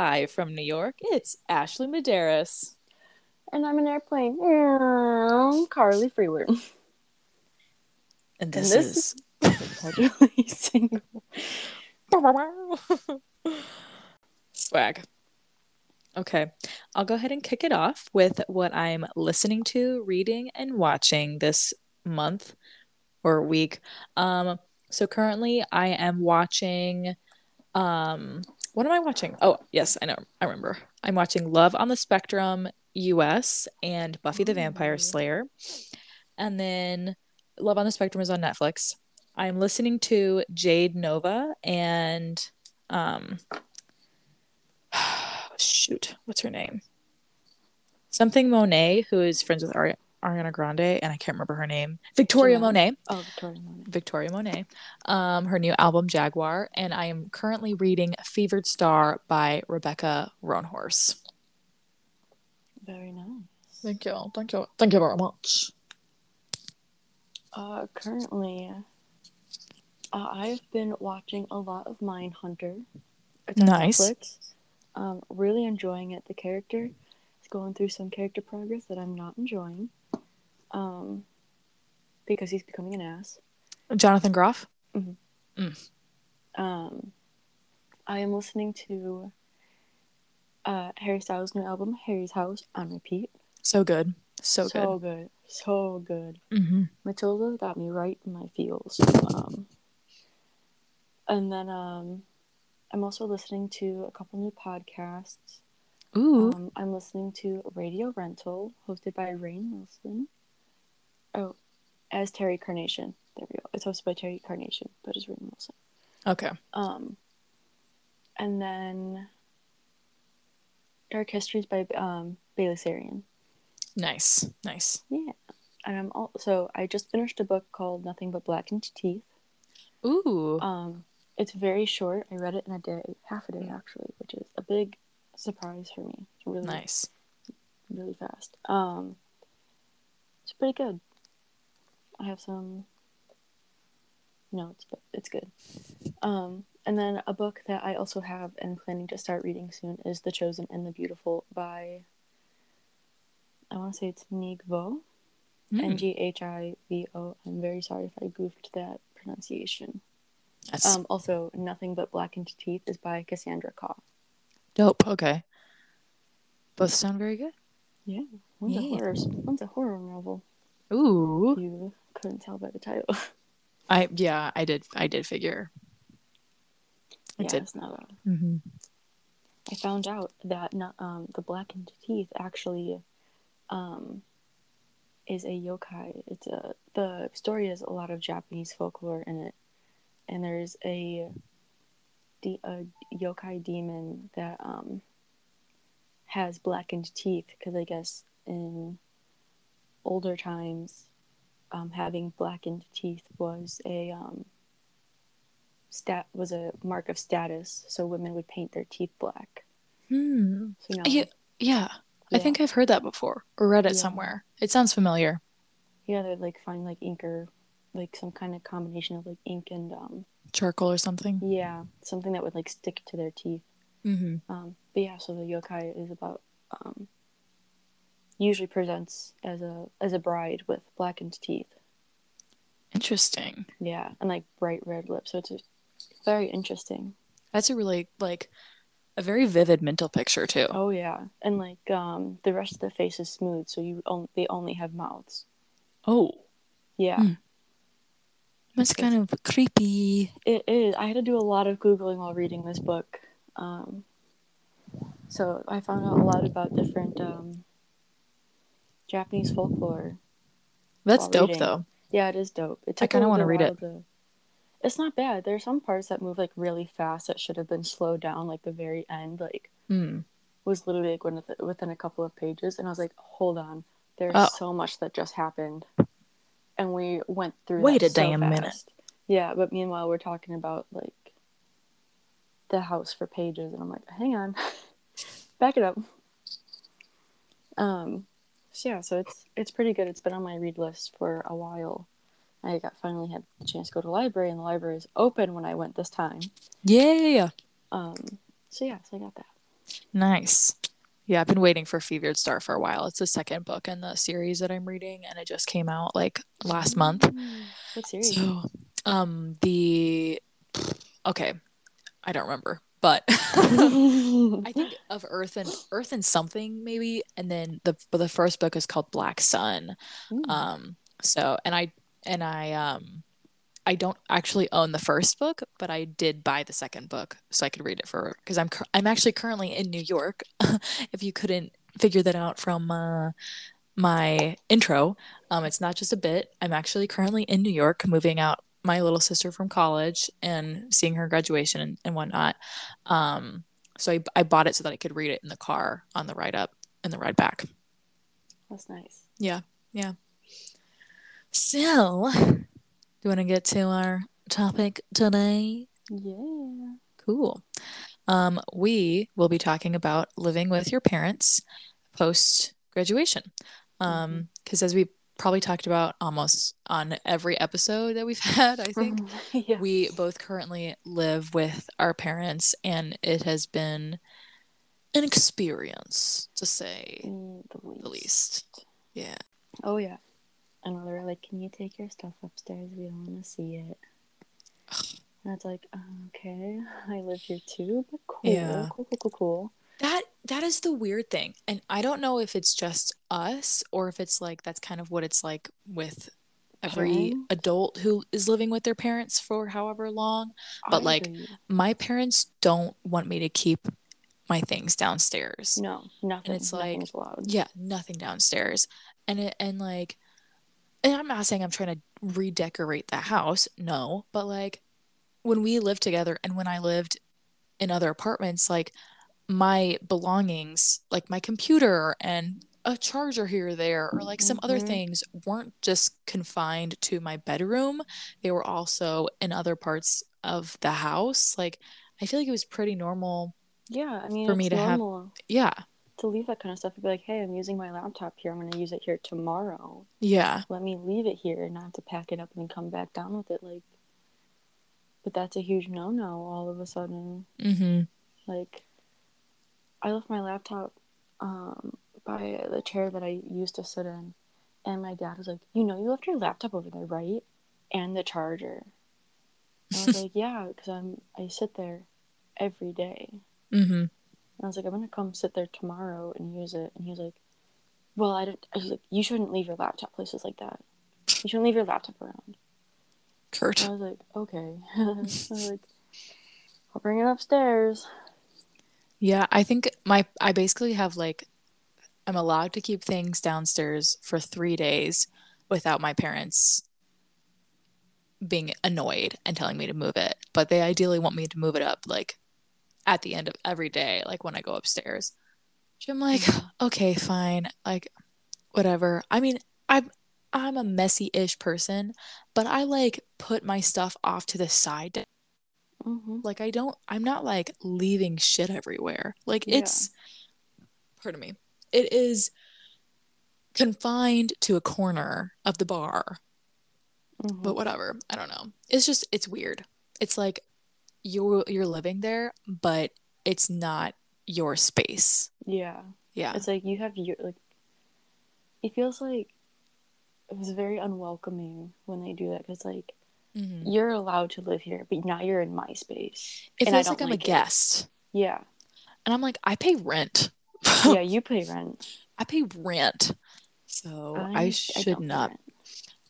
live from New York, it's Ashley Medeiros. And I'm an airplane. Carly Freeworth. And And this, this is Perpetually single. swag. Okay, I'll go ahead and kick it off with what I'm listening to, reading, and watching this month or week. Um, so currently I am watching um what am I watching? Oh, yes, I know. I remember. I'm watching Love on the Spectrum US and Buffy the Vampire Slayer. And then Love on the Spectrum is on Netflix. I'm listening to Jade Nova and um shoot, what's her name? Something Monet, who is friends with Ari- Ariana Grande, and I can't remember her name. Victoria Janelle. Monet. Oh, Victoria Monet. Victoria Monet, um, her new album Jaguar, and I am currently reading Fevered Star by Rebecca Roanhorse. Very nice. Thank you, thank you, thank you very much. Uh, currently, uh, I've been watching a lot of Mindhunter. It's on Nice. Netflix. Um, really enjoying it. The character is going through some character progress that I'm not enjoying. Um, because he's becoming an ass. Jonathan Groff. Um, I am listening to uh, Harry Styles' new album, Harry's House, on repeat. So good, so, so good. So good. good. hmm Matilda got me right in my feels. Um, and then um, I'm also listening to a couple new podcasts. Ooh, Um, I'm listening to Radio Rental, hosted by Rainn Wilson. Oh, as Terry Carnation. There we go. It's hosted by Terry Carnation, but it's Rainn Wilson. okay. Um, and then Dark Histories by um, Bailey Sarian. Nice, nice. Yeah. And I'm also I just finished a book called Nothing But Blackened Teeth. Ooh, Um, it's very short. I read it in a day, half a day actually, which is a big surprise for me. It's really nice. really fast. Um, it's pretty good. I have some notes, but it's good. Um, and then a book that I also have and planning to start reading soon is The Chosen and the Beautiful by I want to say it's Nghi Vo. Mm, N G H I V O. I'm very sorry if I goofed that pronunciation. that's Um, also, Nothing But Blackened Teeth is by Cassandra Khaw. dope. Okay, both sound very good. Yeah, one's a horror. One's a horror novel. Ooh, You couldn't tell by the title. I yeah, I did. I did figure. I yeah, did. it's not. A, hmm I found out that not, um, the blackened teeth actually um, is a yokai. It's a the story has a lot of Japanese folklore in it, and there's a, de- a yokai demon that um, has blackened teeth because I guess in older times, um, having blackened teeth was a um, stat was a mark of status, so women would paint their teeth black. Hmm. So now, Yeah, yeah. I think I've heard that before or read it Yeah. somewhere. It sounds familiar. yeah, they'd like find like ink or like some kind of combination of like ink and um, Charcoal or something. yeah, something that would like stick to their teeth. Mm-hmm. Um, but yeah, so the yokai is about um, usually presents as a as a bride with blackened teeth. Interesting. Yeah, and like bright red lips. So it's a, very interesting. That's a really like a very vivid mental picture too. Oh yeah, and like um, the rest of the face is smooth, so you on- they only have mouths. Oh, Yeah, Hmm. that's kind of creepy. it is. I had to do a lot of googling while reading this book. Um, so I found out a lot about different um, Japanese folklore. That's dope reading. though. Yeah, it is dope. It took kinda want wanna read it. To... It's not bad. There are some parts that move like really fast that should have been slowed down. Like the very end, like Hmm. was literally like within, within a couple of pages, and I was like, "Hold on, there's Oh. so much that just happened," and we went through. Wait a so damn minute. Yeah, but meanwhile, we're talking about like the house for pages, and I'm like, "Hang on, back it up." Um, so yeah, so it's it's pretty good. It's been on my read list for a while. I got finally had the chance to go to the library, and the library is open when I went this time. Yeah. Um, so yeah, so I got that. Nice. Yeah, I've been waiting for Fevered Star for a while. It's the second book in the series that I'm reading, and it just came out like last month. What series? So, um, the okay, I don't remember, but. I think of Earth and Earth and something maybe, and then the but the first book is called Black Sun. Mm. Um, so and I and I um I don't actually own the first book, but I did buy the second book so I could read it for because I'm I'm actually currently in New York. if you couldn't figure that out from uh, my intro, um, it's not just a bit. I'm actually currently in New York, moving out my little sister from college and seeing her graduation and, and whatnot. Um, so I, I bought it so that I could read it in the car on the ride up and the ride back. That's nice. Yeah, yeah. So, do you want to get to our topic today? Yeah. Cool. Um, we will be talking about living with your parents post graduation. Um, because as we probably talked about almost on every episode that we've had, I think mm-hmm. yeah. we both currently live with our parents, and it has been an experience to say the least. the least. Yeah. Oh yeah. And they were like, "Can you take your stuff upstairs? We don't want to see it." And it's like, okay, I live here too, but cool, Yeah. cool, cool, cool, cool. That that is the weird thing. And I don't know if it's just us or if it's like that's kind of what it's like with every adult who is living with their parents for however long. But, I like, agree. My parents don't want me to keep my things downstairs. no, nothing. And it's like- allowed. Yeah, nothing downstairs. And it and like and I'm not saying I'm trying to redecorate the house, no, but like when we lived together and when I lived in other apartments, like my belongings, like my computer and a charger here or there, or like some other Mhm. things weren't just confined to my bedroom. They were also in other parts of the house. Like I feel like it was pretty normal. Yeah, I mean, For me to have- normal Yeah. to leave that kind of stuff. I'd be like, "Hey, I'm using my laptop here. I'm going to use it here tomorrow. Yeah. Let me leave it here and not have to pack it up and come back down with it." Like, but that's a huge no-no. All of a sudden, Mm-hmm. like, I left my laptop um, by the chair that I used to sit in, and my dad was like, "You know, you left your laptop over there, right? And the charger." And I was like, "Yeah, because I'm I sit there every day." Mm-hmm. And I was like, I'm gonna come sit there tomorrow and use it. And he was like, Well, I don't. I was like, You shouldn't leave your laptop places like that. You shouldn't leave your laptop around. Kurt. And I was like, Okay. I was like, I'll bring it upstairs. Yeah, I think my I basically have like I'm allowed to keep things downstairs for three days without my parents being annoyed and telling me to move it. But they ideally want me to move it up like at the end of every day, like when I go upstairs. Which I'm like, okay, fine. Like whatever. I mean, I'm I'm a messy-ish person, but I like put my stuff off to the side hmm like I don't I'm not like leaving shit everywhere. Like Yeah. it's pardon me. It is confined to a corner of the bar. hmm But whatever. I don't know. It's just it's weird. It's like you're you're living there, but it's not your space. yeah. Yeah. It's like you have your like. It feels like it was very unwelcoming when they do that because like Mhm. you're allowed to live here, but now you're in my space. It and I feels like I'm a like it. guest. Yeah. And I'm like, I pay rent. Yeah. You pay rent. I pay rent. So I, I should pay not.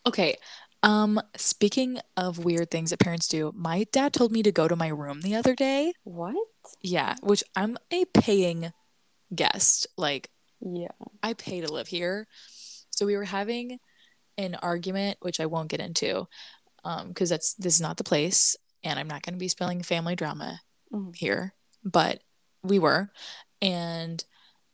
Okay. Um, speaking of weird things that parents do, my dad told me to go to my room the other day. What? Yeah, which I'm a paying guest. Like, Yeah. I pay to live here. So we were having an argument, which I won't get into, um, because that's this is not the place, and I'm not going to be spilling family drama Mhm. here. But we were, and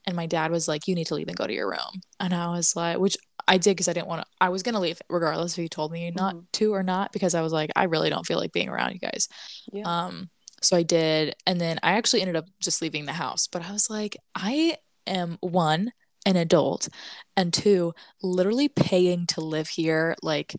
and my dad was like, "You need to leave and go to your room," and I was like, which I did because I didn't want to. I was going to leave regardless if he told me not Mhm. to or not, because I was like, I really don't feel like being around you guys. Yeah. Um, so I did, and then I actually ended up just leaving the house. But I was like, I am one, an adult, and two, literally paying to live here. Like,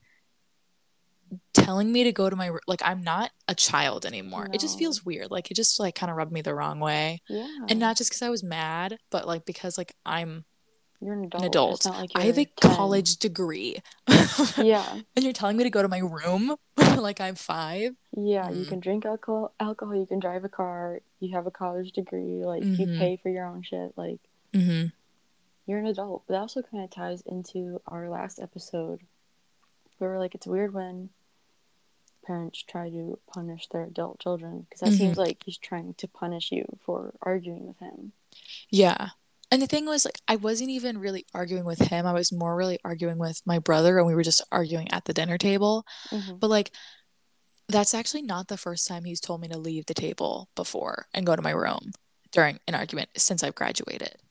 telling me to go to my like I'm not a child anymore. It just feels weird. Like it just like kind of rubbed me the wrong way. Yeah. And not just because I was mad, but like because like I'm you're an adult. an adult. Like I have a 10. college degree. Yeah. and you're telling me to go to my room like I'm five. Yeah, you Mm. can drink alcohol, alcohol, you can drive a car, you have a college degree, like you Mhm. pay for your own shit, like Mm-hmm. you're an adult. But that also kind of ties into our last episode where we're like, it's weird when parents try to punish their adult children because that Mhm. seems like he's trying to punish you for arguing with him. Yeah. And the thing was, like, I wasn't even really arguing with him. I was more really arguing with my brother, and we were just arguing at the dinner table. Mhm. But, like, that's actually not the first time he's told me to leave the table before and go to my room during an argument since I've graduated.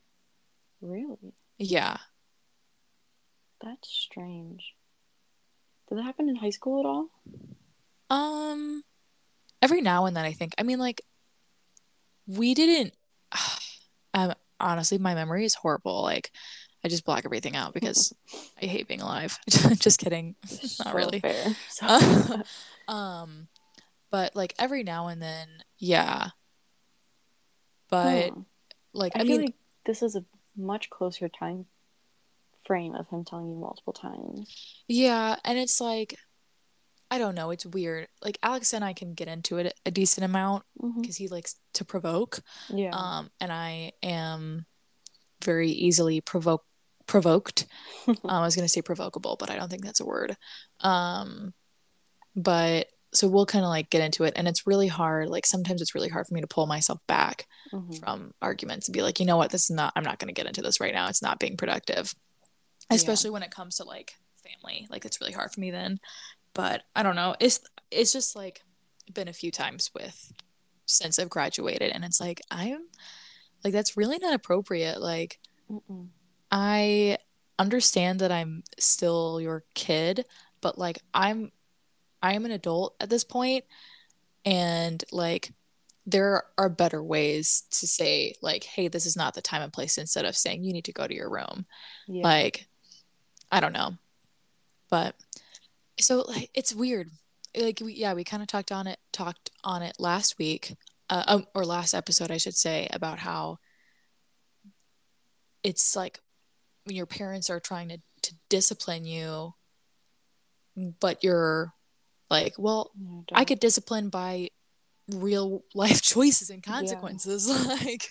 Really? Yeah. That's strange. Did that happen in high school at all? Um, every now and then I think, I mean, like, we didn't, um, honestly, my memory is horrible. Like, I just block everything out because I hate being alive. just kidding. Not So really. So- Um, but like every now and then, yeah. But Huh. like, I, I, feel mean, like this is a much closer time frame of him telling you multiple times. yeah, and it's like, I don't know, it's weird. Like Alex and I can get into it a decent amount because he likes to provoke. Yeah. Um, and I am very easily provoke provoked. um, I was gonna say provocable, but I don't think that's a word. Um, but so we'll kind of like get into it, and it's really hard. Like sometimes it's really hard for me to pull myself back Mhm. from arguments and be like, you know what, this is not. I'm not gonna get into this right now. It's not being productive, especially when it comes to like family. Like it's really hard for me then. But I don't know. It's it's just like been a few times with since I've graduated, and it's like I'm like that's really not appropriate. Like Mm-mm. I understand that I'm still your kid, but like I'm I am an adult at this point and like there are better ways to say like hey this is not the time and place instead of saying you need to go to your room. Yeah. Like I don't know. But so like it's weird. Like we yeah, we kind of talked on it talked on it last week uh, um, or last episode I should say about how it's like when your parents are trying to, to discipline you but you're like well Yeah, i could discipline by real life choices and consequences like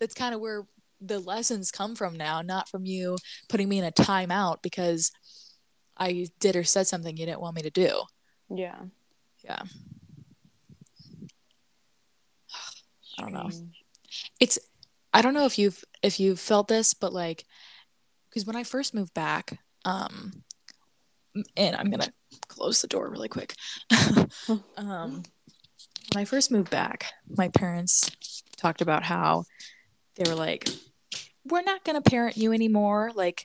that's kind of where the lessons come from now not from you putting me in a timeout because i did or said something you didn't want me to do Yeah. yeah I don't know. It's i don't know if you've if you've felt this but like because when i first moved back um and i'm gonna close the door really quick um when i first moved back my parents talked about how they were like we're not gonna parent you anymore like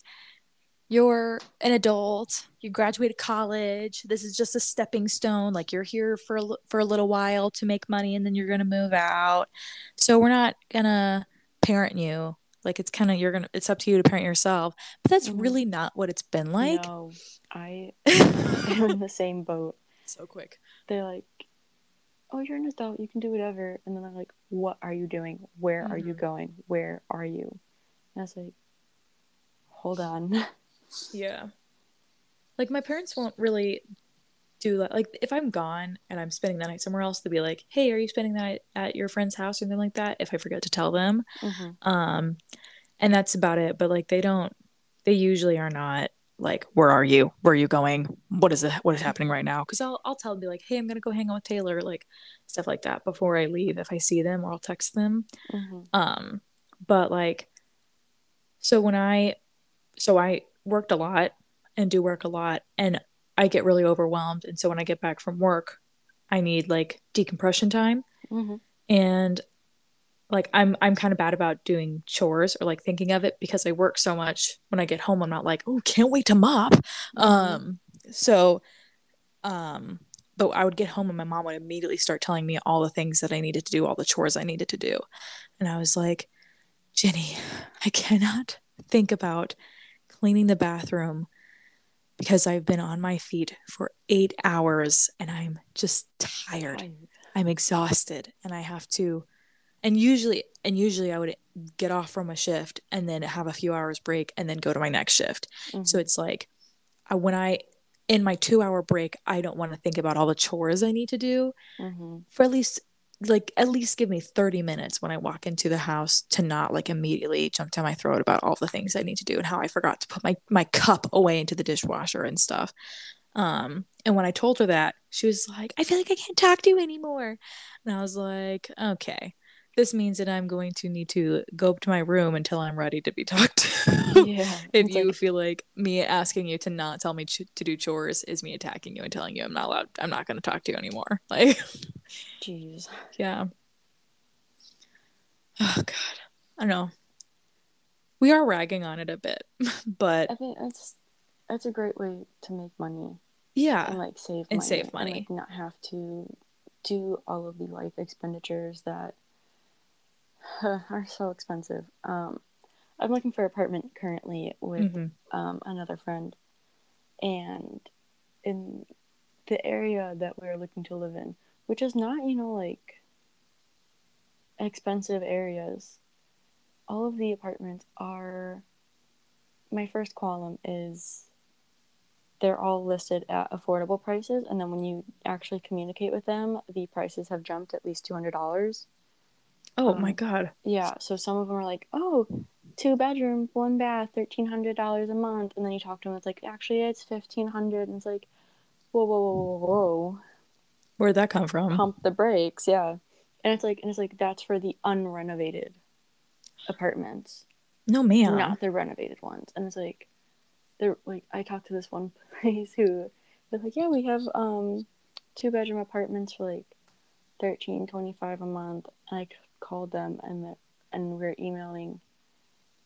you're an adult you graduated college this is just a stepping stone like you're here for a, for a little while to make money and then you're gonna move out so we're not gonna parent you like it's kind of you're gonna it's up to you to parent yourself but that's Mhm. really not what it's been like no, I am in the same boat. so quick They're like, "Oh, you're an adult. You can do whatever." And then I'm like, "What are you doing? Where are you Mhm. going? Where are you?" And I was like, "Hold on." yeah. Like my parents won't really do that. Like if i'm gone and i'm spending the night somewhere else they'll be like hey are you spending the night at your friend's house or something like that? If i forget to tell them. Mhm. um and that's about it. But like they don't they usually are not like where are you? Where are you going? What is it what is happening right now? Because I'll, I'll tell them be like hey i'm gonna go hang out with taylor like stuff like that before i leave. If i see them or i'll text them. Mhm. um but like so when i so i worked a lot and do work a lot and i get really overwhelmed. And so when i get back from work i need like decompression time. Mhm. and like i'm i'm kind of bad about doing chores or like thinking of it because i work so much. When i get home i'm not like oh can't wait to mop. Um so um but i would get home and my mom would immediately start telling me all the things that i needed to do all the chores i needed to do. And i was like jenny i cannot think about cleaning the bathroom because I've been on my feet for eight hours and I'm just tired. I'm exhausted and I have to and usually and usually I would get off from a shift and then have a few hours break and then go to my next shift. Mhm. So it's like I, when I in my 2 hour break, I don't want to think about all the chores I need to do Mhm. for at least like at least give me 30 minutes when I walk into the house to not like immediately jump down my throat about all the things I need to do and how I forgot to put my my cup away into the dishwasher and stuff. Um and when I told her that, she was like, "I feel like I can't talk to you anymore." And I was like, "Okay. This means that I'm going to need to go to my room until I'm ready to be talked to." Yeah. if you like, feel like me asking you to not tell me ch- to do chores is me attacking you and telling you I'm not allowed I'm not going to talk to you anymore. Like jeez. yeah. Oh god. I don't know. We are ragging on it a bit, but I think that's it's a great way to make money yeah. and like save And money save money. like, not have to do all of the life expenditures that are so expensive. Um, I'm looking for an apartment currently with Mhm. um, another friend, and in the area that we're looking to live in, which is not you know like expensive areas, all of the apartments are. My first column is they're all listed at affordable prices and then when you actually communicate with them the prices have jumped at least $200 Oh my Um, god. yeah so some of them are like oh two bedroom one bath $1300 a month and then you talk to them it's like actually it's 1500 and it's like whoa, whoa whoa whoa whoa Where'd that come from? pump the brakes yeah and it's like and it's like that's for the unrenovated apartments No man. not the renovated ones. And it's like, they're like, I talked to this one place who was like, yeah, we have um two bedroom apartments for like thirteen twenty five a month. And I called them and the, and we are emailing,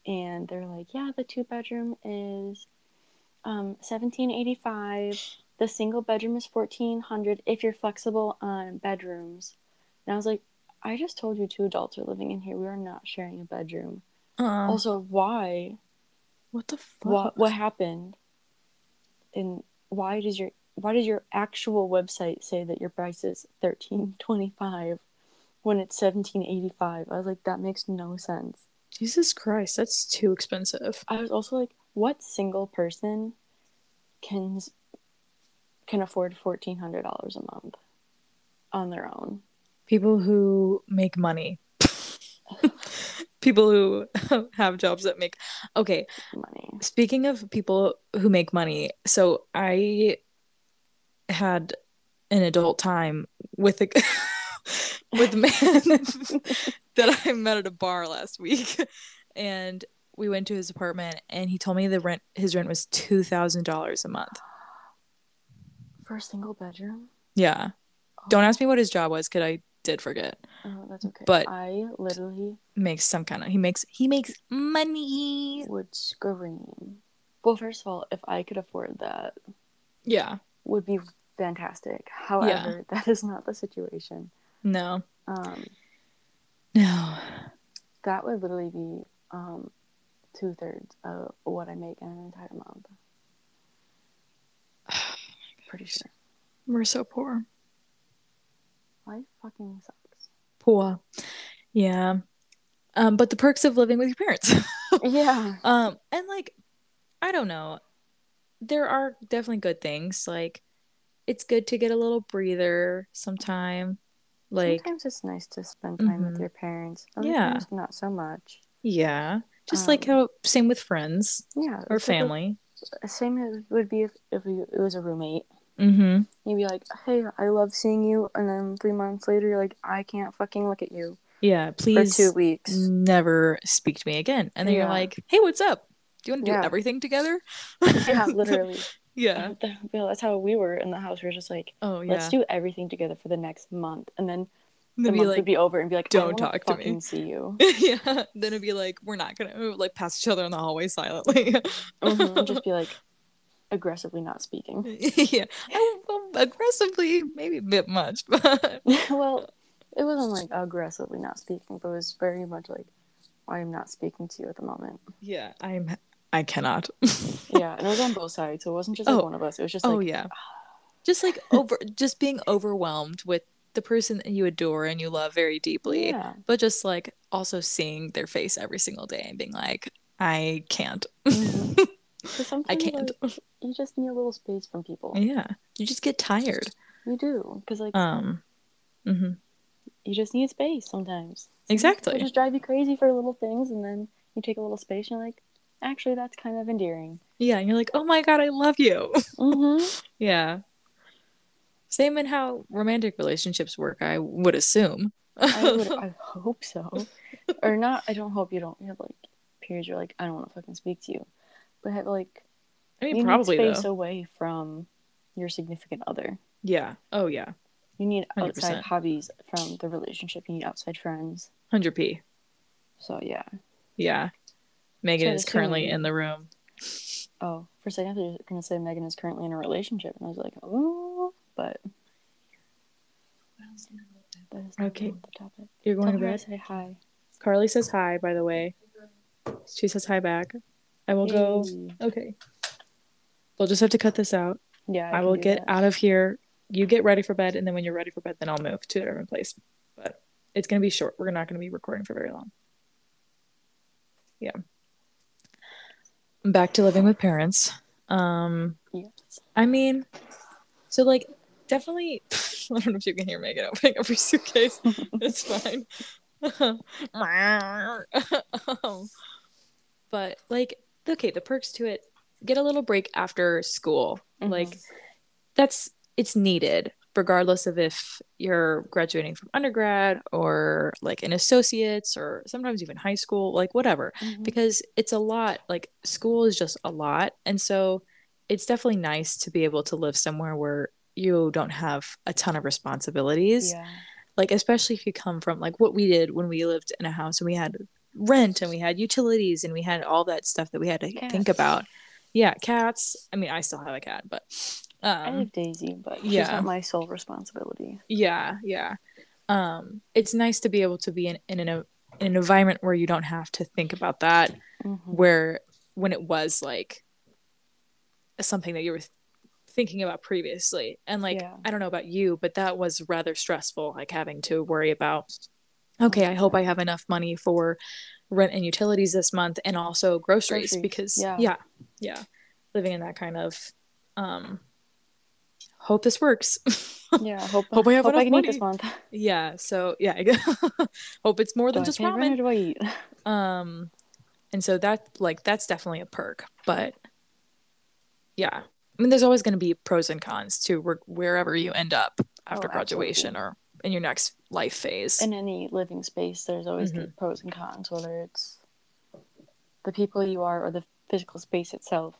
and they're like, yeah, the two bedroom is um seventeen eighty five. The single bedroom is fourteen hundred if you're flexible on bedrooms. And I was like, I just told you two adults are living in here. We are not sharing a bedroom. Uh, Also, why? what the fuck? What what happened? And why does your why does your actual website say that your price is thirteen twenty five when it's seventeen eighty five? I was like, that makes no sense. Jesus Christ, that's too expensive. I was also like, what single person can can afford fourteen hundred dollars a month on their own? People who make money. People who have jobs that make Okay, Money. Speaking of people who make money, so I had an adult time with a with a man that I met at a bar last week, and we went to his apartment, and he told me the rent his rent was two thousand dollars a month. For a single bedroom? Yeah, don't ask me what his job was, because I did forget. Oh, that's okay. But- I literally Makes some kind of he makes he makes money. would scream. Well, first of all, if I could afford that, Yeah, would be fantastic. However, that is not the situation. no, Um, no. that would literally be um, two thirds of what I make in an entire month. Pretty sure. We're so poor. Life fucking sucks. Poor. Yeah. Um, but the perks of living with your parents. yeah. um, and like, I don't know. There are definitely good things. Like, it's good to get a little breather sometime. Like, Sometimes it's nice to spend time with Mhm. your parents. Other Yeah. times, not so much. yeah. Just like Um, how, same with friends Yeah. or it's like family. same would be if, if it was a roommate. Mm-hmm. You'd be like, hey, I love seeing you. And then three months later, you're like, I can't fucking look at you Yeah. for Please two weeks. never speak to me again. And then you're like, hey, what's up? Do you want to do Yeah. everything together? yeah, literally. yeah. That's how we were in the house. We were just like, Oh, yeah. let's do everything together for the next month. And then the Then be month like, would be over and be like, "Don't talk to me." see you. yeah. Then it'd be like, we're not gonna like pass each other in the hallway silently. mm-hmm. just be like aggressively not speaking. yeah. I, well, aggressively, maybe a bit much, but well, it wasn't like aggressively not speaking, but it was very much like, I am not speaking to you at the moment. yeah, I'm. I cannot. yeah, and it was on both sides, so it wasn't just like Oh. one of us. It was just like oh yeah. Just like over just being overwhelmed with the person that you adore and you love very deeply. yeah. But just like also seeing their face every single day and being like, I can't. Mhm. Sometimes can't. like, you just need a little space from people. yeah. You just get tired. You do, because like Um mhm. you just need space sometimes. Exactly. They just drive you crazy for little things, and then you take a little space, and you're like, actually, that's kind of endearing. Yeah, and you're like, oh my god, I love you. Mm-hmm. yeah. Same in how romantic relationships work, I would assume. I would, I hope so, or not. I don't hope you don't have like periods. You're like, I don't want to fucking speak to you, but have like I mean, you probably need space though. away from your significant other. Yeah. Oh yeah. You need outside 100%. hobbies from the relationship. You need outside friends. Hundred p. So yeah. Yeah. Megan So is currently in the room. Oh, for a second I you gonna say Megan is currently in a relationship, and I was like, oh, but that is not Okay. You're going Tell to bed. say hi. Carly says hi, by the way. She says hi back. I will go. Okay. We'll just have to cut this out. Yeah, I, can will get that. out of here. You get ready for bed, and then when you're ready for bed, then I'll move to a different place. But it's gonna be short. We're not gonna be recording for very long. Yeah. Back to living with parents. Um, Yes. I mean, so like definitely. I don't know if you can hear Megan opening up her suitcase. it's fine. Um, but like, okay, the perks to it: get a little break after school. Mhm. Like, that's it's needed, regardless of if you're graduating from undergrad or like an associate's or sometimes even high school, like whatever Mhm. because it's a lot like school is just a lot and so it's definitely nice to be able to live somewhere where you don't have a ton of responsibilities yeah. like especially if you come from like what we did when we lived in a house and we had rent and we had utilities and we had all that stuff that we had to think about yeah cats i mean i still have a cat but I um have Daisy, but she's yeah. not my sole responsibility. yeah yeah um it's nice to be able to be in, in an in an environment where you don't have to think about that Mhm. where when it was like something that you were thinking about previously and like Yeah. i don't know about you but that was rather stressful like having to worry about okay i hope i have enough money for rent and utilities this month and also groceries, Groceries, because yeah. yeah yeah living in that kind of um hope this works Yeah, hope, Hope I have enough can eat this month. yeah so yeah hope it's more Do than I just pay rent or ramen do I eat? um and so that like that's definitely a perk but yeah i mean there's always going to be pros and cons to where, wherever you end up after Oh, graduation or in your next life phase In any living space, there's always the pros and cons, whether it's the people you are or the physical space itself.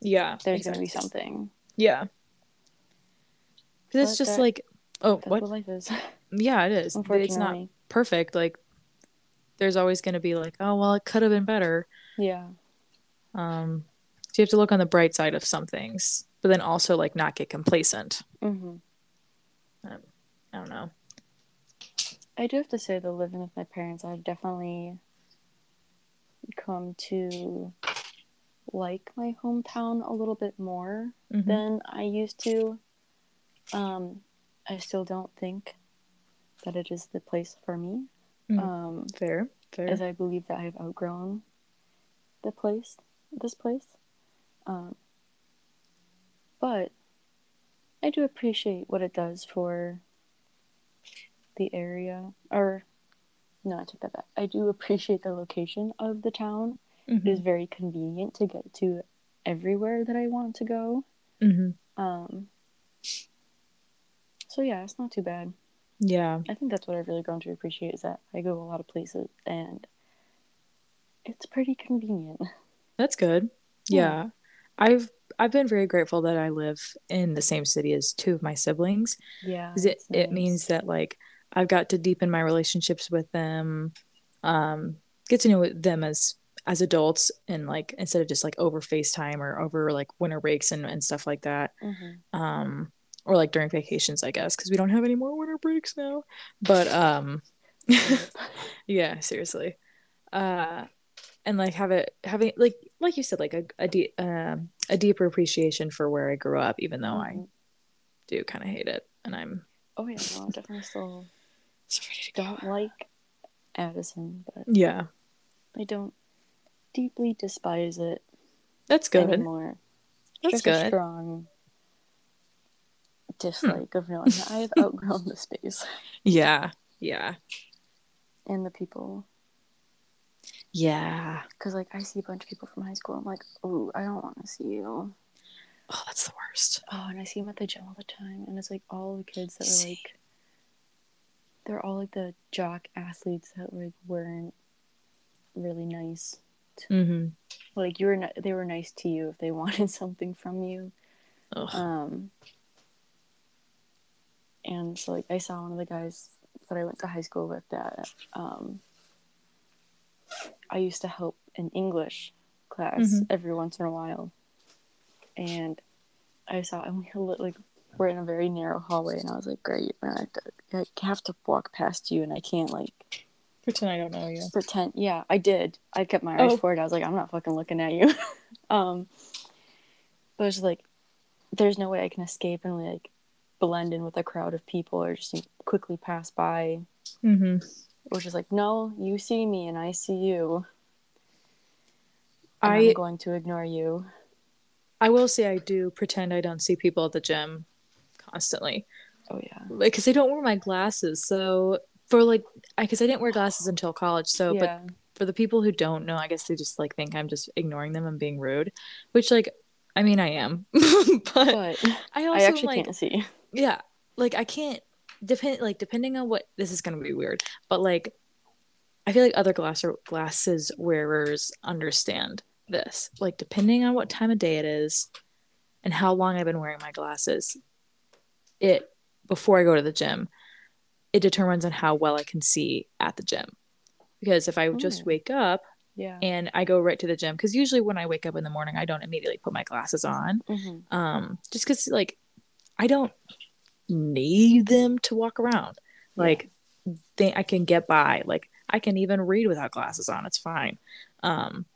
yeah There's going to be exactly. something. yeah 'Cause it's just that- like oh what what life is. yeah it is Unfortunately. it's not perfect like there's always going to be like oh well it could have been better Yeah. um so you have to look on the bright side of some things but then also like not get complacent hmm i don't know I do have to say, though, living with my parents, I've definitely come to like my hometown a little bit more Mhm. than I used to. Um, I still don't think that it is the place for me, Mhm. um, fair fair as I believe that I've outgrown the place, this place. Um, but I do appreciate what it does for the area. Or, no, I take that back. I do appreciate the location of the town. Mhm. It is very convenient to get to everywhere that I want to go. Mhm. Um, so yeah, it's not too bad. Yeah. I think that's what I've really grown to appreciate is that I go a lot of places and it's pretty convenient. That's good. Yeah. Yeah. I've I've been very grateful that I live in the same city as two of my siblings Yeah, because it, it's it means that like I've got to deepen my relationships with them, um, get to know them as as adults and like instead of just like over FaceTime or over like winter breaks and, and stuff like that. Mhm. Um or like during vacations, I guess, because we don't have any more winter breaks now. But um yeah, seriously. Uh and like have it having like like you said, like a a, de- uh, a deeper appreciation for where I grew up, even though I Mhm. do kind of hate it, and I'm Oh yeah, no, definitely still so ready to go. don't like Addison, but Yeah, I don't deeply despise it that's good. anymore. That's Just a good. Hmm. strong dislike of knowing I have outgrown the space Yeah, yeah, and the people. yeah. Because like I see a bunch of people from high school, I'm like, oh, I don't want to see you. Oh, that's the worst. Oh, and I see them at the gym all the time, and it's like all the kids that are See. like, they're all like the jock athletes that like weren't really nice. Mm-hmm. Like you were, ni- they were nice to you if they wanted something from you. Ugh. Um, and so like I saw one of the guys that I went to high school with that um, I used to help in English class Mhm. every once in a while, and I saw and we were like we're in a very narrow hallway, and I was like, great, I have to, I have to walk past you, and I can't like Pretend I don't know you. pretend. Yeah, I did. I kept my eyes Oh. forward. I was like, I'm not fucking looking at you. um, but it's like, there's no way I can escape and like blend in with a crowd of people or just quickly pass by. Mm-hmm. Which is like, no, you see me and I see you. I I'm going to ignore you. I will say I do pretend I don't see people at the gym constantly Oh yeah. because I don't wear my glasses. So for like, I because I, didn't wear glasses until college. So, but for the people who don't know, I guess they just like think I'm just ignoring them and being rude, which like, I mean, I am, but But I also I actually like, can't see. yeah, like I can't depend like depending on what this is gonna be weird, but like I feel like other glass glasses wearers understand this. Like depending on what time of day it is and how long I've been wearing my glasses, it before I go to the gym, it determines on how well I can see at the gym. Because if I just Oh. wake up Yeah. and I go right to the gym, because usually when I wake up in the morning, I don't immediately put my glasses on hmm um just because like i don't need them to walk around Yeah. like they i can get by like i can even read without glasses on it's fine um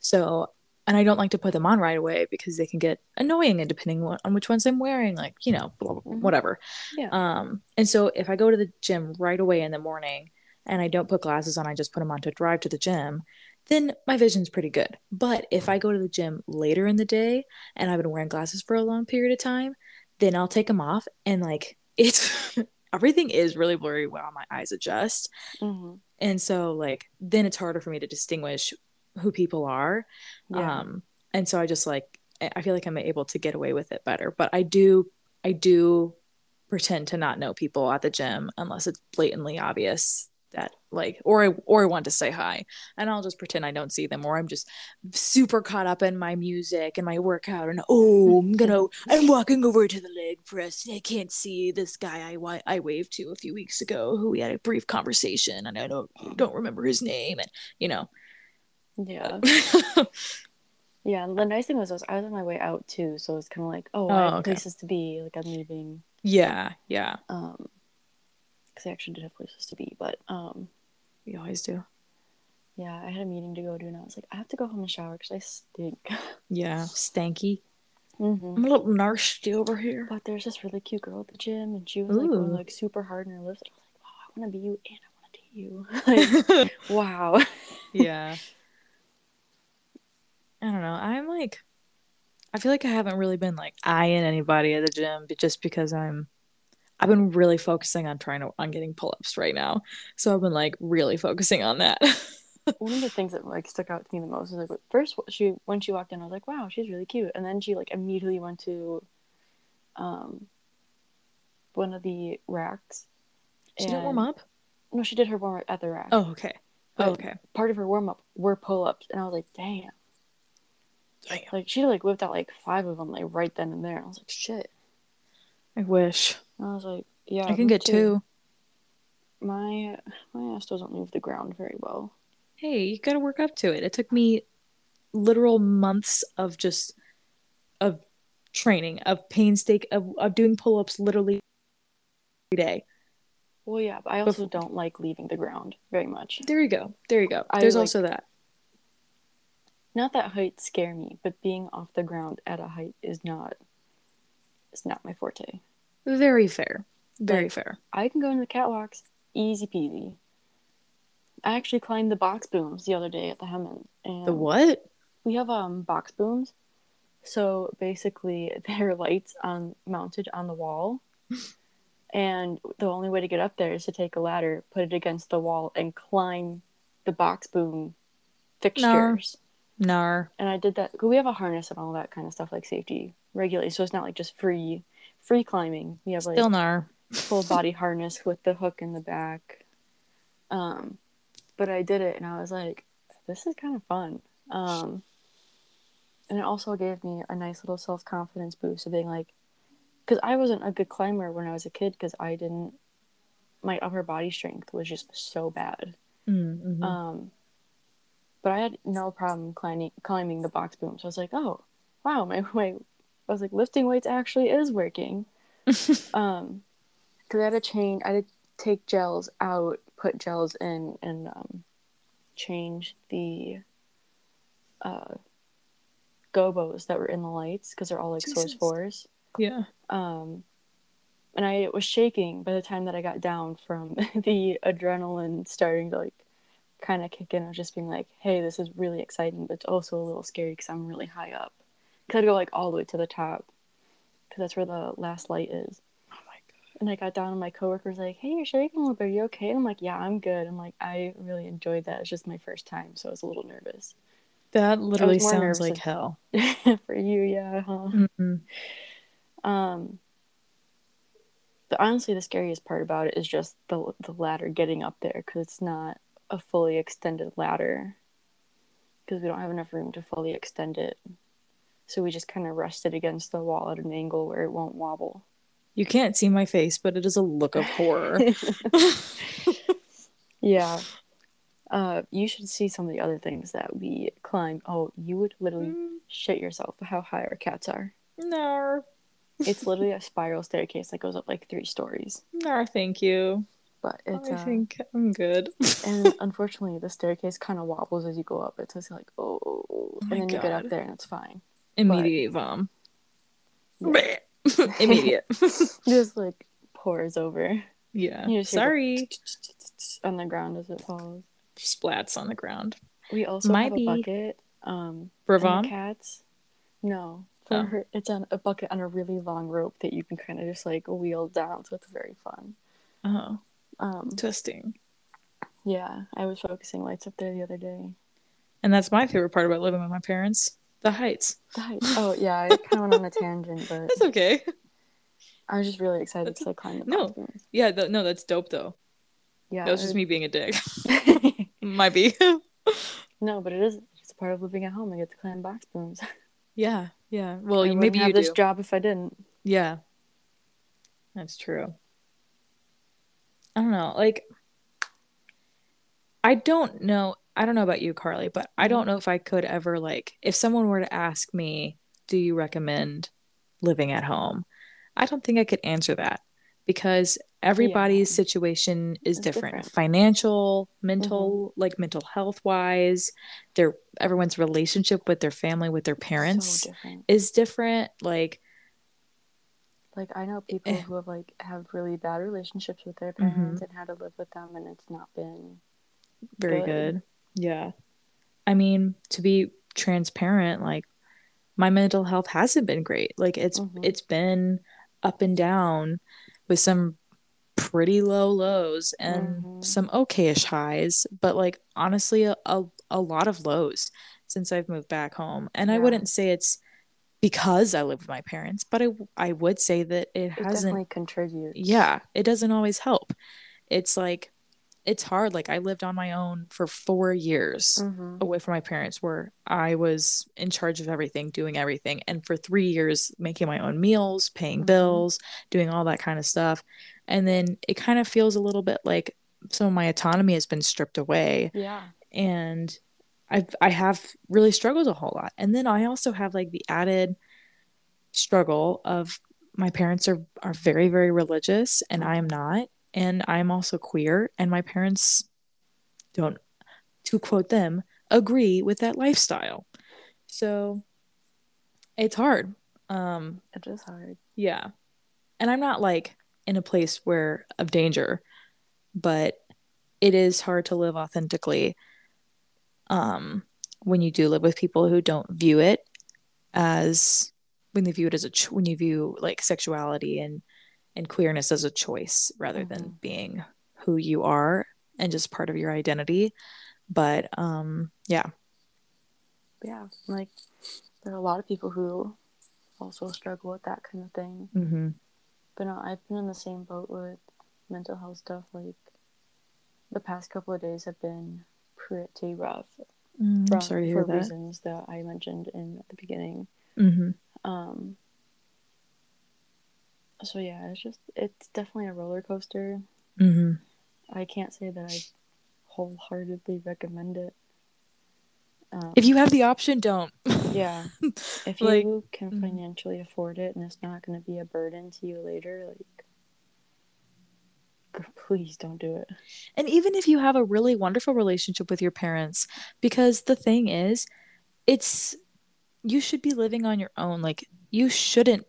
so and i don't like to put them on right away because they can get annoying and depending on which ones i'm wearing like you know blah, blah, blah, Mhm. whatever Yeah. um and so if i go to the gym right away in the morning and i don't put glasses on i just put them on to drive to the gym then my vision's pretty good. But if I go to the gym later in the day and I've been wearing glasses for a long period of time, then I'll take them off and like it's everything is really blurry while my eyes adjust. hmm And so like then it's harder for me to distinguish who people are. Yeah. Um and so I just like I feel like I'm able to get away with it better. But I do I do pretend to not know people at the gym unless it's blatantly obvious that like or I or I want to say hi and I'll just pretend I don't see them or I'm just super caught up in my music and my workout and oh I'm gonna I'm walking over to the leg press and I can't see this guy I I waved to a few weeks ago who we had a brief conversation and I don't don't remember his name and you know yeah. Yeah, the nice thing was, was I was on my way out too, so it's kind of like, oh, I Oh, have okay. places to be. Like I'm leaving, yeah yeah um, because I actually did have places to be. But um, we always do yeah, I had a meeting to go to, and I was like, I have to go home and shower because I stink. yeah stanky hmm I'm a little nasty over here But there's this really cute girl at the gym, and she was like going like super hard in her lifts. And I was like, wow, I want to be you, and I want to date you. like, wow. yeah i don't know. I'm like i feel like i haven't really been like eyeing anybody at the gym but just because i'm i've been really focusing on trying to on getting pull-ups right now. So i've been like really focusing on that. One of the things that like stuck out to me the most is like first she when she walked in, I was like, wow, she's really cute, and then she like immediately went to, um, one of the racks. she didn't warm up No, she did her warm up at the rack. oh okay. But oh, okay. Part of her warm up were pull ups, and I was like, damn. Damn. Like she like whipped out like five of them like right then and there. I was like, shit. i wish And I was like, yeah, i can get too. two My my ass doesn't move the ground very well. hey you gotta work up to it it took me literal months of just of training of painstake of, of doing pull-ups literally every day Well, yeah, but I also Bef- don't like leaving the ground very much. there you go there you go I there's like- also that not that heights scare me, but being off the ground at a height is not is not my forte. Very fair. Very Like, fair. I can go into the catwalks, easy peasy. I actually climbed the box booms the other day at the Hemmons. And The what? We have um box booms. So basically they're lights on mounted on the wall. and the only way to get up there is to take a ladder, put it against the wall, and climb the box boom fixtures. Nar. And I did that. 'cause We have a harness and all that kind of stuff, like safety regulations. So it's not like just free, free climbing. We have like Still nar. full body harness with the hook in the back. Um, but I did it and I was like, this is kind of fun. Um, and it also gave me a nice little self confidence boost of being like, because I wasn't a good climber when I was a kid because I didn't, my upper body strength was just so bad. Mm-hmm. Um, but I had no problem climbing climbing the box boom. So I was like, oh, wow, my my, I was like, lifting weights actually is working. um, because I had to change, I had to take gels out, put gels in, and um, change the uh gobos that were in the lights because they're all like source Jesus. fours. yeah. Um, and I was shaking by the time that I got down from the adrenaline starting to like kind of kick in. Was just being like, "Hey, this is really exciting, but it's also a little scary because I'm really high up. Cause I'd go like all the way to the top, because that's where the last light is." Oh my god. And I got down, and my coworker's like, "Hey, you're shaking a little bit. Are you okay?" And I'm like, "Yeah, I'm good." I'm like, "I really enjoyed that. It's just my first time, so I was a little nervous." That literally sounds like hell. For you, yeah. Huh? Mhm. Um, but honestly, the scariest part about it is just the the ladder getting up there because it's not a fully extended ladder because we don't have enough room to fully extend it. So we just kind of rest it against the wall at an angle where it won't wobble. You can't see my face, but it is a look of horror. Yeah. Uh, you should see some of the other things that we climb. Oh, you would literally Mm, shit yourself how high our cats are. no. It's literally a spiral staircase that goes up like three stories. No, thank you. But it's I uh, think I'm good. and unfortunately the staircase kind of wobbles as you go up. It's just like oh, and my then you get up there and it's fine. Immediate vom. Yeah. Immediate. Just like pours over. yeah. You Sorry. on the ground as it falls. Splats on the ground. We also Might have a be- bucket. Um, for Bravom? cats. No, for Oh. her, it's on a bucket on a really long rope that you can kind of just like wheel down, so it's very fun. Oh, Um, twisting. yeah, I was focusing lights up there the other day. And that's my favorite part about living with my parents. The heights. The heights. Oh yeah, I kind of went on a tangent, but That's okay. I was just really excited That's- because I climbed the no. booms. Yeah, th- no, that's dope though. Yeah, That was just me being a dick. Might be. no, but it is it's a part of living at home. I get to climb box booms. yeah, yeah. Well, I you- maybe have you this do. job if I didn't. Yeah. That's true. I don't know. Like, I don't know. I don't know about you, Carly, but I don't know if I could ever, like, if someone were to ask me, do you recommend living at home? I don't think I could answer that because everybody's Yeah. situation is different. different. Financial, mental, mm-hmm. like mental health wise, their everyone's relationship with their family, with their parents So is different. Like, Like I know people Eh. who have like have really bad relationships with their Mhm. parents and had to live with them, and it's not been. very good. good. Yeah. I mean, to be transparent, like my mental health hasn't been great. Like it's Mhm. it's been up and down with some pretty low lows and Mhm. some okayish highs, but like honestly a, a, a lot of lows since I've moved back home. And I wouldn't say it's because I live with my parents, but I I would say that it It hasn't definitely contributes. yeah, it doesn't always help. It's like it's hard. Like I lived on my own for four years hmm away from my parents, where I was in charge of everything, doing everything, and for three years making my own meals, paying Mhm. bills, doing all that kind of stuff. And then it kind of feels a little bit like some of my autonomy has been stripped away Yeah. and I've I have really struggled a whole lot. And then I also have like the added struggle of my parents are are very very religious and I am not and I'm also queer and my parents don't to quote them agree with that lifestyle. So it's hard. Um It is hard. yeah. And I'm not like in a place where of danger, but it is hard to live authentically um when you do live with people who don't view it as when they view it as a ch- when you view like sexuality and and queerness as a choice rather than Mhm. being who you are and just part of your identity but um yeah Yeah, like there are a lot of people who also struggle with that kind of thing. mm-hmm. But no, I've been in the same boat with mental health stuff. Like the past couple of days have been pretty rough mm, from, i'm sorry to hear for that reasons that I mentioned in the beginning. mm-hmm. Um. So yeah, it's just it's definitely a roller coaster. Mm-hmm. I can't say that I wholeheartedly recommend it. Um, if you have the option don't yeah, if Like- you can Mhm. financially afford it and it's not going to be a burden to you later, like please don't do it. And even if you have a really wonderful relationship with your parents, because the thing is, it's you should be living on your own. Like, you shouldn't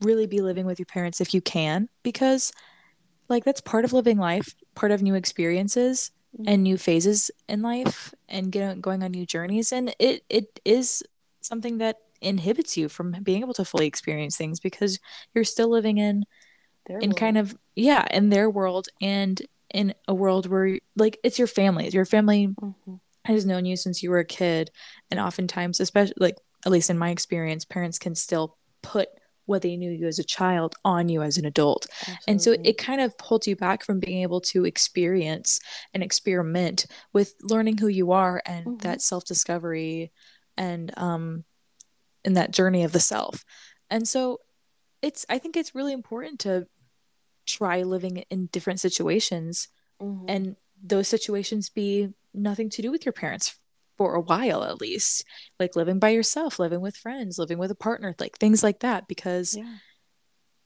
really be living with your parents if you can, because, like, that's part of living life, part of new experiences mm-hmm. and new phases in life and get, going on new journeys. And it, it is something that inhibits you from being able to fully experience things because you're still living in Their in kind of yeah in their world and in a world where like it's your family your family Mhm. has known you since you were a kid and oftentimes especially like at least in my experience parents can still put what they knew you as a child on you as an adult and so Absolutely. it kind of holds you back from being able to experience and experiment with learning who you are and Mhm. that self-discovery and um in that journey of the self and so it's i think it's really important to try living in different situations Mhm. and those situations be nothing to do with your parents for a while at least like living by yourself living with friends living with a partner like things like that because yeah,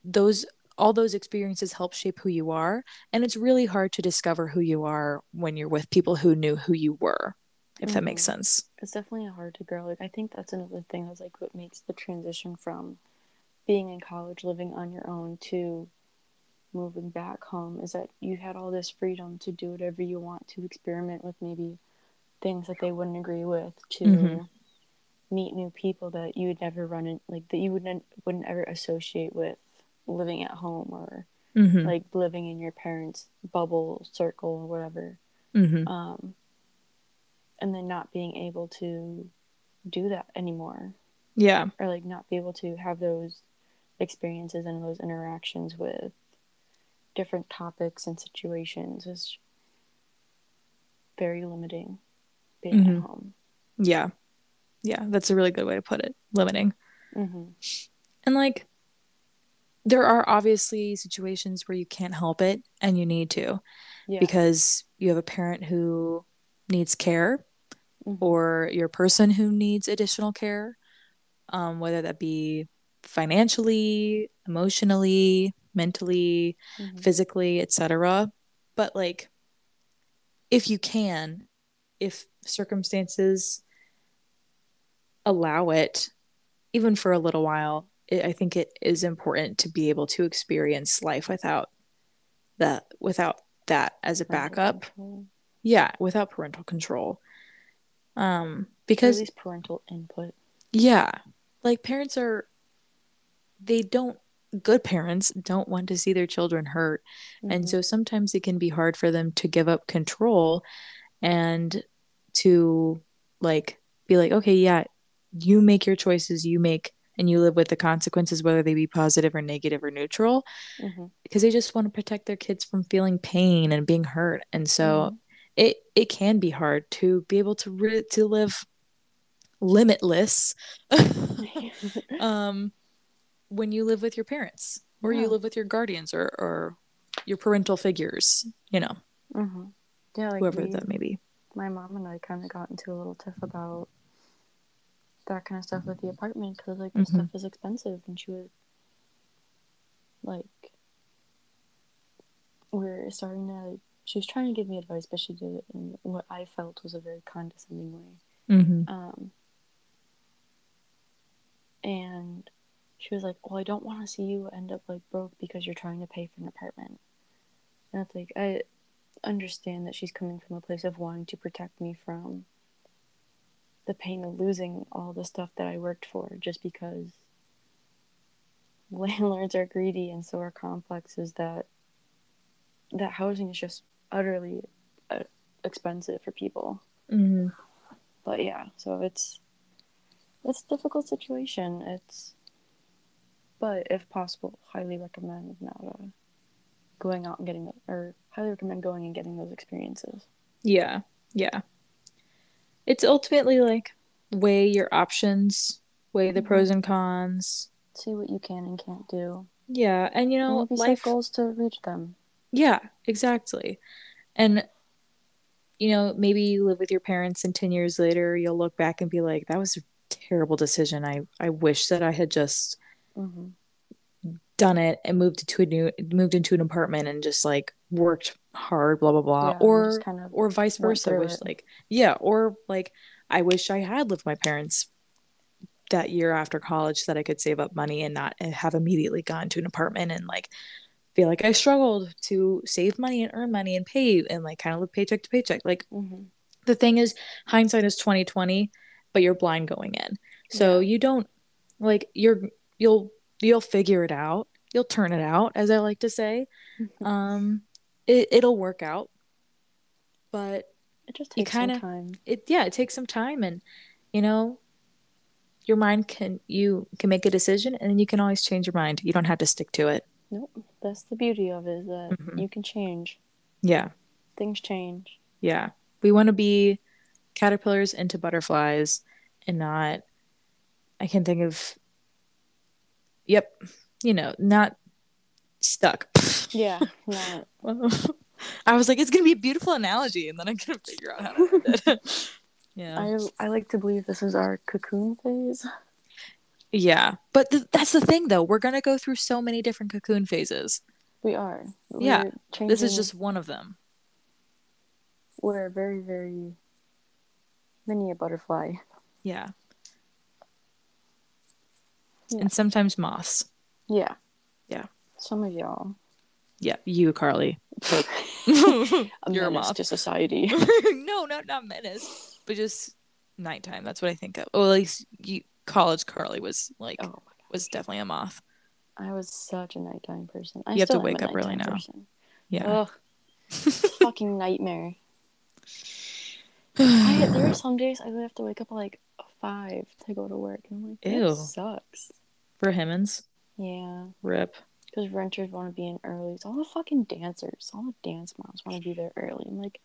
those all those experiences help shape who you are and it's really hard to discover who you are when you're with people who knew who you were if that makes Mhm. sense it's definitely hard to grow. Like I think that's another thing that's like what makes the transition from being in college, living on your own, to moving back home is that you had all this freedom to do whatever you want, to experiment with maybe things that they wouldn't agree with, to Mhm. meet new people that you would never run in, like that you wouldn't wouldn't ever associate with living at home or mm-hmm. like living in your parents' bubble circle or whatever. Mm-hmm. Um, and then not being able to do that anymore yeah or like not be able to have those experiences and those interactions with different topics and situations is very limiting being Mhm. at home. yeah yeah that's a really good way to put it limiting hmm And like, there are obviously situations where you can't help it and you need to Yeah. because you have a parent who needs care Mhm. or you're person who needs additional care, um, whether that be financially, emotionally, mentally, Mhm. physically, etc. But like, if you can, if circumstances allow it, even for a little while, it, I think it is important to be able to experience life without that, without that as a Parental backup. control. Yeah, without parental control. Um, Or at because least parental input. yeah, like parents are, they don't. Good parents don't want to see their children hurt, and Mhm. so sometimes it can be hard for them to give up control and to like be like okay yeah you make your choices you make and you live with the consequences whether they be positive or negative or neutral Mhm. because they just want to protect their kids from feeling pain and being hurt and so Mhm. it it can be hard to be able to re- to live limitless um when you live with your parents or you live with your guardians or or your parental figures you know Mhm. Yeah, like whoever we, that may be my mom and I kind of got into a little tiff about that kind of stuff with the apartment because like this Mhm. stuff is expensive, and she was like, we're starting to. She was trying to give me advice, but she did it in what I felt was a very condescending way. mm-hmm. Um, and she was like, "Well, I don't want to see you end up like broke because you're trying to pay for an apartment." And it's like I understand that she's coming from a place of wanting to protect me from the pain of losing all the stuff that I worked for just because landlords are greedy and so are complexes that that housing is just utterly uh, expensive for people. Mm-hmm. But yeah, so it's it's a difficult situation. It's but if possible, highly recommend not uh, going out and getting the, or highly recommend going and getting those experiences. Yeah, yeah. It's ultimately like weigh your options, weigh the Mhm. pros and cons. See what you can and can't do. Yeah, and you And know, maybe life. goals to reach them. Yeah, exactly. And you know, maybe you live with your parents, and ten years later, you'll look back and be like, "That was a terrible decision. I I wish that I had just hmm done it and moved into a new moved into an apartment and just like worked hard, blah blah blah." Yeah, or kind of or vice versa. Wish it. like yeah, or like I wish I had lived with my parents that year after college so that I could save up money and not have immediately gone to an apartment and like feel like I struggled to save money and earn money and pay and like kind of live paycheck to paycheck. Like hmm the thing is hindsight is 2020, but you're blind going in. So Yeah. you don't like you're you'll you'll figure it out. You'll turn it out, as I like to say. Um it, it'll work out. But it just takes some kinda- time. it yeah it takes some time and you know your mind can you can make a decision and then you can always change your mind you don't have to stick to it Nope. That's the beauty of it is that Mhm. you can change. yeah Things change. yeah we want to be caterpillars into butterflies and not i can think of yep you know not stuck Yeah. Not i was like it's gonna be a beautiful analogy and then i'm gonna figure out how to end it yeah I I like to believe this is our cocoon phase. yeah but th- that's the thing though we're gonna go through so many different cocoon phases We are. Yeah, We're changing, this is just one of them we're very very many a butterfly. yeah Yeah. and sometimes moths Yeah. Yeah. Some of y'all. yeah you carly A You're a moth. to society. no, no, not menace, but just nighttime. That's what I think of. Well, at least you, college Carly was like oh was definitely a moth. I was such a nighttime person. I You have to wake up early now. Person. Yeah. Ugh, fucking nightmare. I, there are some days I have to wake up like five to go to work, and I'm like, Ew. sucks. For Hemmens, Yeah, rip. because renters want to be in early. It's all the fucking dancers, all the dance moms want to be there early. I'm like,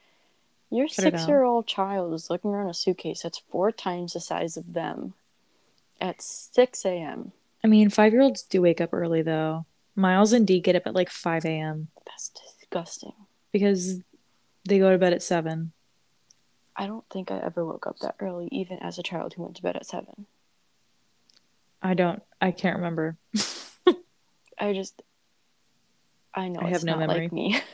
your Cut it out. six-year-old child is looking around a suitcase that's four times the size of them at six a.m. I mean, five year olds do wake up early though. Miles and Dee get up at like five a.m. That's disgusting. because they go to bed at seven. I don't think I ever woke up that early, even as a child who went to bed at seven. I don't. I can't remember. I just, I know I it's have no not memory. like me.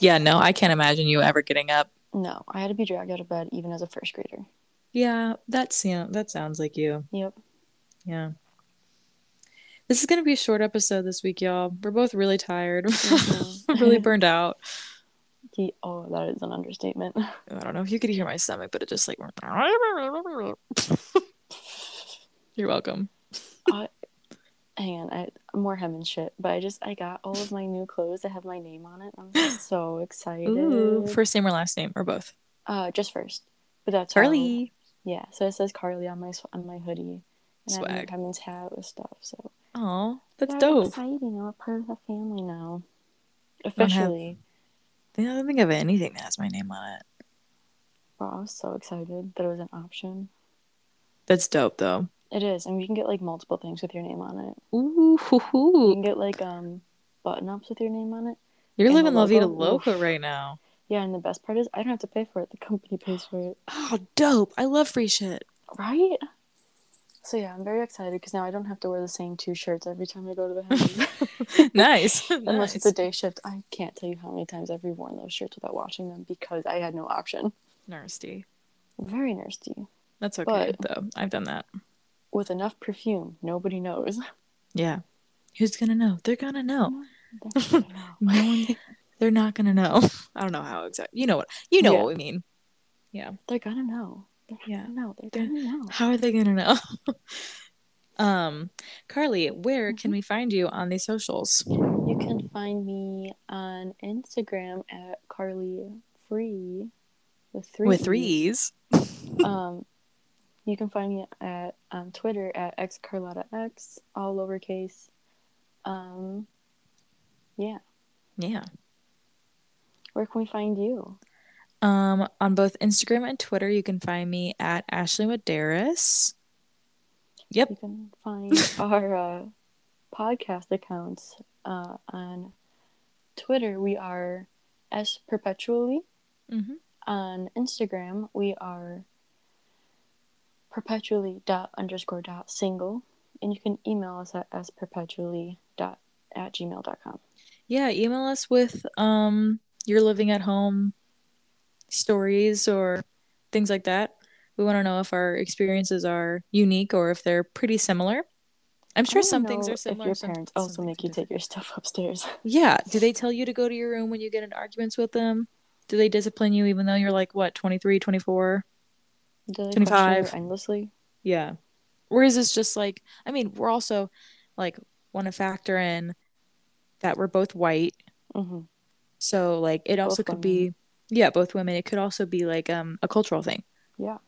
Yeah, no, I can't imagine you ever getting up. no, I had to be dragged out of bed even as a first grader. Yeah, that's yeah, that sounds like you. Yep. Yeah. This is gonna be a short episode this week, y'all. We're both really tired. Really burned out. He, oh, that is an understatement. I don't know if you could hear my stomach, but it just like You're welcome. Hang on, I more hem and shit. But I just I got all of my new clothes that have my name on it. I'm so excited. Ooh, first name or last name or both. uh, just first. But that's Carly. yeah, so it says Carly on my on my hoodie. And I have Swag. my Hemmens hat with stuff. So Oh, that's Very dope. Exciting! I'm a part of the family now. don't Officially. I don't think have anything that has my name on it. Bro, I was so excited that it was an option. That's dope though. It is, and you can get like multiple things with your name on it. Ooh, hoo, You can get like um button ups with your name on it. You're And living La Vida? Loca Oof. right now. Yeah, and the best part is I don't have to pay for it. The company pays for it. Oh, dope. I love free shit. Right? So yeah, I'm very excited because now I don't have to wear the same two shirts every time I go to the house. nice. Unless nice. it's a day shift. I can't tell you how many times I've reworn those shirts without washing them because I had no option. Nasty. Very nasty. That's okay But- though. I've done that. with enough perfume, nobody knows. Yeah. Who's gonna know? They're gonna know. They're gonna know. No one. They're not gonna know. I don't know how exactly. You know what? You know Yeah. what we mean. Yeah. They're gonna know. They're Yeah. gonna. They're They're- gonna know. How are they gonna know? um, Carly, where Mm-hmm. can we find you on the socials? You can find me on Instagram at Carly Free with three With E's. threes. um, you can find me at on Twitter at xcarlottax, all lowercase. Um, yeah. Yeah. Where can we find you? Um, on both Instagram and Twitter, you can find me at Ashley Medeiros. Yep. You can find our uh, podcast accounts uh, on Twitter. We are s perpetually. Mm-hmm. On Instagram, we are perpetually dot underscore dot single, and you can email us at s perpetually dot at gmail dot com. Yeah, email us with um your living at home stories or things like that. We want to know if our experiences are unique or if they're pretty similar. I'm sure some things are similar. If your parents some also make you take your stuff upstairs. Yeah. Do they tell you to go to your room when you get in arguments with them? Do they discipline you even though you're like what, 23, 24? Do they question you 25. endlessly? Yeah. Or is this just like, I mean, we're also like want to factor in that we're both white. hmm So like it also Both could be yeah, both women. It could also be like um a cultural thing. Yeah.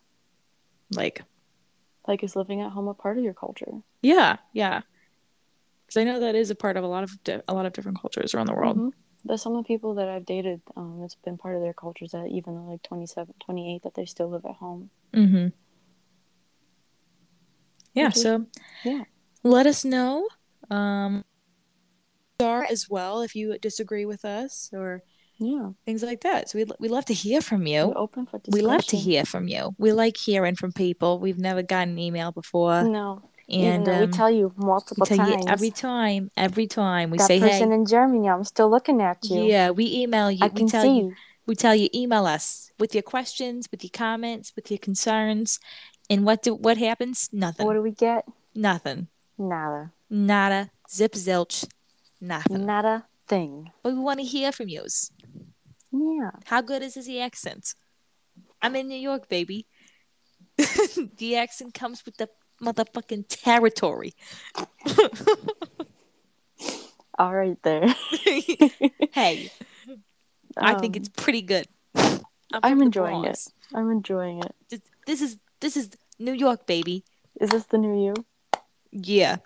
Like Like, is living at home a part of your culture? yeah, yeah. Cuz I know that is a part of a lot of di- a lot of different cultures around the world. Mhm. There's some of the people that I've dated, um, it's been part of their cultures that even though like 27, 28, that they still live at home. Mhm. Yeah, Which is- so Yeah. let us know um are as well if you disagree with us or Yeah. things like that. So we we love to hear from you We're open for We love to hear from you. We like hearing from people. We've never gotten an email before. No. And um, we tell you multiple we tell times. you every time, every time we that say, person "Hey, in Germany, I'm still looking at you. yeah, we email you. I we can tell see. you, we tell you, email us with your questions, with your comments, with your concerns, and what do what happens? Nothing. What do we get? Nothing. Nada. Nada. Zip zilch. Nothing. Nada thing. But we want to hear from yous. Yeah. How good is his accent? I'm in New York, baby. the accent comes with the motherfucking territory. All right there. hey, I think Um, it's pretty good. I'm the enjoying it. I'm enjoying it. This is this is New York, baby. Is this the new you? Yeah.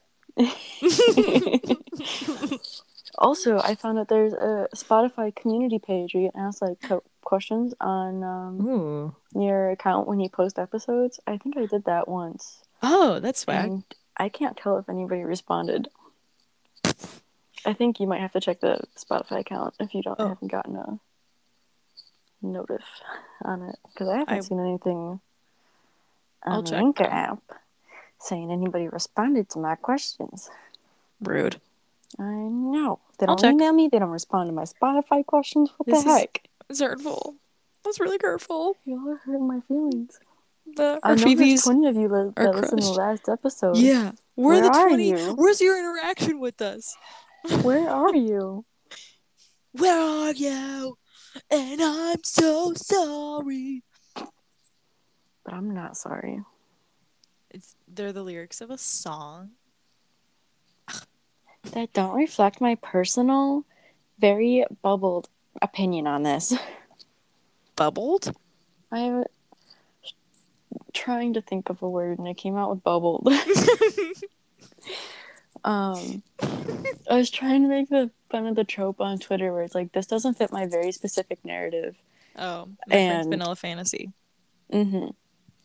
Also, I found that there's a Spotify community page where you can ask like co- questions on um, Ooh. your account when you post episodes. I think I did that once, Oh, that's swag. and I can't tell if anybody responded. I think you might have to check the Spotify account if you don't Oh. haven't gotten a notice on it because I haven't I- seen anything I'll on the check. Anchor app saying anybody responded to my questions. Rude. I know they I'll don't check. email me. They don't respond to my Spotify questions. What This the heck? It's hurtful. That's really hurtful. Y'all are hurting my feelings. The I know there's Archives. twenty of you li- that listened to the last episode. Yeah. The Where are 20. you? Where's your interaction with us? Where are you? Where are you? And I'm so sorry. But I'm not sorry. It's they're the lyrics of a song. That don't reflect my personal, very bubbled opinion on this. Bubbled? I'm trying to think of a word and I came out with bubbled. um, I was trying to make the fun of the trope on Twitter where it's like, this doesn't fit my very specific narrative. Oh, my And- vanilla fantasy. hmm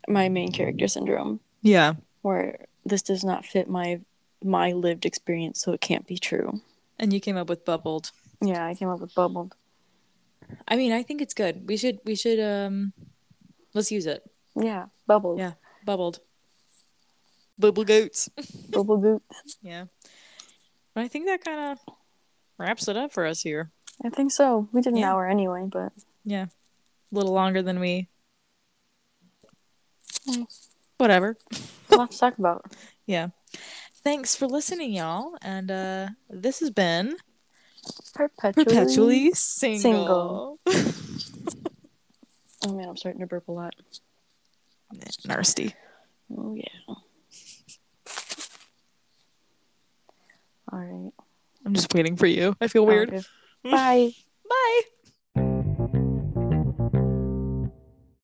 My main character syndrome, Yeah. where this does not fit my my lived experience, so it can't be true. And you came up with bubbled. Yeah, I came up with bubbled. I mean, I think it's good. We should we should um let's use it. Yeah, bubbled. Yeah. Bubbled. Bubble goats. Bubble boots. Yeah. But I think that kind of wraps it up for us here. I think so. We did an Yeah. hour anyway, but Yeah. A little longer than we Mm. whatever. A lot to talk about. Yeah. Thanks for listening, y'all. And uh this has been Perpetually, Perpetually Single. Oh man, I'm starting to burp a lot. Nasty. Oh yeah. All right. I'm just waiting for you. I feel weird. Okay. Bye. Bye.